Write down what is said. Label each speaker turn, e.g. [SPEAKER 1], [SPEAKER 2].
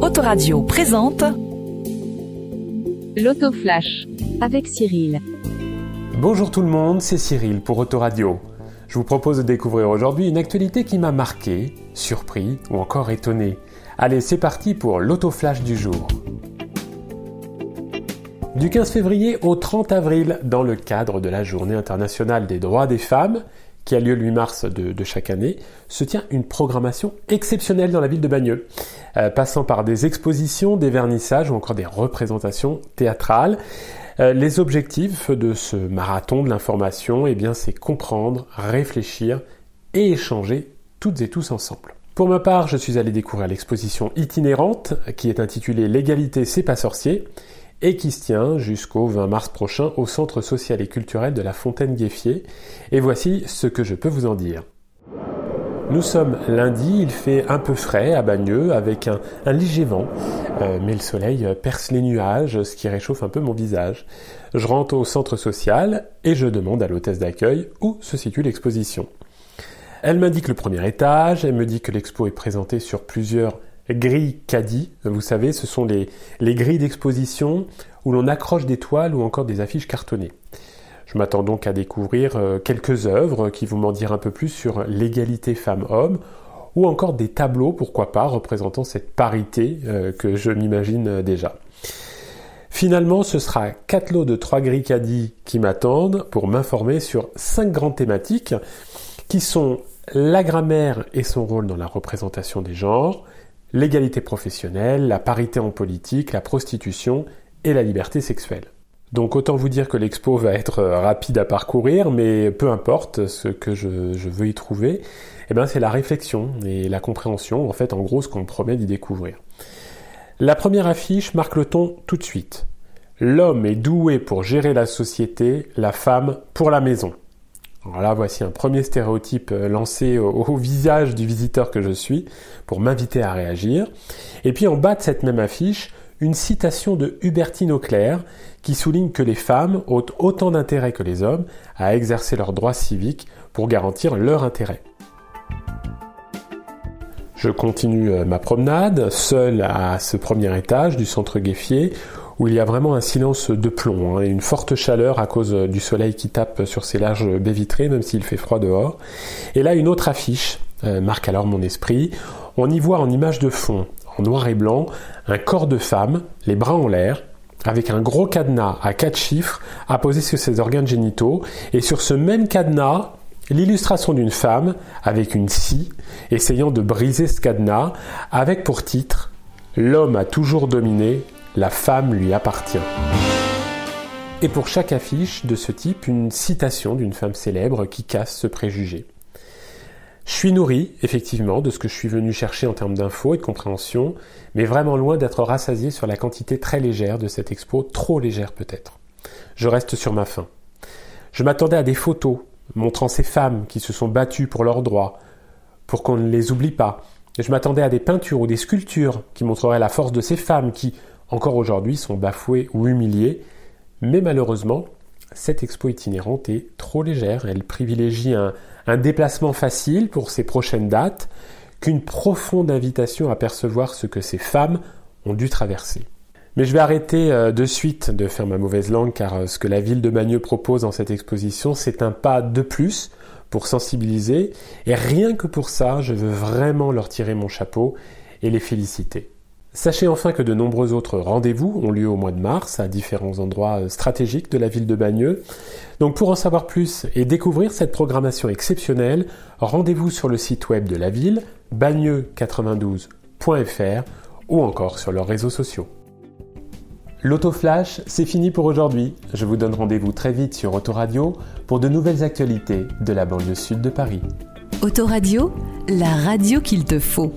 [SPEAKER 1] Autoradio présente
[SPEAKER 2] L'autoflash avec Cyril.
[SPEAKER 3] Bonjour tout le monde, c'est Cyril pour Autoradio. Je vous propose de découvrir aujourd'hui une actualité qui m'a marqué, surpris ou encore étonné. Allez, c'est parti pour l'autoflash du jour. Du 15 février au 30 avril, dans le cadre de la Journée internationale des droits des femmes, qui a lieu le 8 mars de, chaque année, se tient une programmation exceptionnelle dans la ville de Bagneux, euh, passant par des expositions, des vernissages ou encore des représentations théâtrales. Euh, les objectifs de ce marathon de l'information, eh bien, c'est comprendre, réfléchir et échanger toutes et tous ensemble. Pour ma part, je suis allé découvrir l'exposition itinérante qui est intitulée L'égalité, c'est pas sorcier et qui se tient jusqu'au 20 mars prochain au Centre social et culturel de la Fontaine-Gueffier. Et voici ce que je peux vous en dire. Nous sommes lundi, il fait un peu frais à Bagneux avec un, léger vent, euh, mais le soleil perce les nuages, ce qui réchauffe un peu mon visage. Je rentre au centre social et je demande à l'hôtesse d'accueil où se situe l'exposition. Elle m'indique le premier étage, elle me dit que l'expo est présentée sur plusieurs grilles caddie. Vous savez, ce sont les, les grilles d'exposition où l'on accroche des toiles ou encore des affiches cartonnées. Je m'attends donc à découvrir euh, quelques œuvres qui vont m'en dire un peu plus sur l'égalité femmes-hommes ou encore des tableaux, pourquoi pas, représentant cette parité euh, que je m'imagine euh, déjà. Finalement, ce sera quatre lots de trois grilles caddies qui m'attendent pour m'informer sur cinq grandes thématiques qui sont la grammaire et son rôle dans la représentation des genres, l'égalité professionnelle, la parité en politique, la prostitution et la liberté sexuelle. Donc autant vous dire que l'expo va être rapide à parcourir, mais peu importe ce que je, veux y trouver, eh ben c'est la réflexion et la compréhension, en fait en gros ce qu'on promet d'y découvrir. La première affiche marque le ton tout de suite. L'homme est doué pour gérer la société, la femme pour la maison. Alors là, voici un premier stéréotype euh, lancé au, visage du visiteur que je suis pour m'inviter à réagir. Et puis en bas de cette même affiche, une citation de Hubertine Auclair qui souligne que les femmes ont autant d'intérêt que les hommes à exercer leurs droits civiques pour garantir leur intérêt. Je continue euh, ma promenade, seul à ce premier étage du centre Gueffier, où il y a vraiment un silence de plomb hein, et une forte chaleur à cause du soleil qui tape sur ces larges baies vitrées, même s'il fait froid dehors. Et là, une autre affiche euh, marque alors mon esprit. On y voit en image de fond, en noir et blanc, un corps de femme, les bras en l'air, avec un gros cadenas à quatre chiffres apposé sur ses organes génitaux, et sur ce même cadenas, l'illustration d'une femme avec une scie essayant de briser ce cadenas, avec pour titre L'homme a toujours dominé, la femme lui appartient. Et pour chaque affiche de ce type, une citation d'une femme célèbre qui casse ce préjugé. Je suis nourri, effectivement, de ce que je suis venu chercher en termes d'infos et de compréhension, mais vraiment loin d'être rassasié sur la quantité très légère de cette expo, trop légère peut-être. Je reste sur ma faim. Je m'attendais à des photos montrant ces femmes qui se sont battues pour leurs droits, pour qu'on ne les oublie pas. Je m'attendais à des peintures ou des sculptures qui montreraient la force de ces femmes qui, encore aujourd'hui, sont bafoués ou humiliés. Mais malheureusement, cette expo itinérante est trop légère. Elle privilégie un, déplacement facile pour ses prochaines dates qu'une profonde invitation à percevoir ce que ces femmes ont dû traverser. Mais je vais arrêter euh, de suite de faire ma mauvaise langue car euh, ce que la ville de Bagneux propose dans cette exposition, c'est un pas de plus pour sensibiliser et rien que pour ça, je veux vraiment leur tirer mon chapeau et les féliciter. Sachez enfin que de nombreux autres rendez-vous ont lieu au mois de mars à différents endroits euh, stratégiques de la ville de Bagneux. Donc pour en savoir plus et découvrir cette programmation exceptionnelle, rendez-vous sur le site web de la ville, bagneux92.fr ou encore sur leurs réseaux sociaux. L'autoflash, c'est fini pour aujourd'hui. Je vous donne rendez-vous très vite sur Autoradio pour de nouvelles actualités de la banlieue sud de Paris.
[SPEAKER 1] Autoradio, la radio qu'il te faut.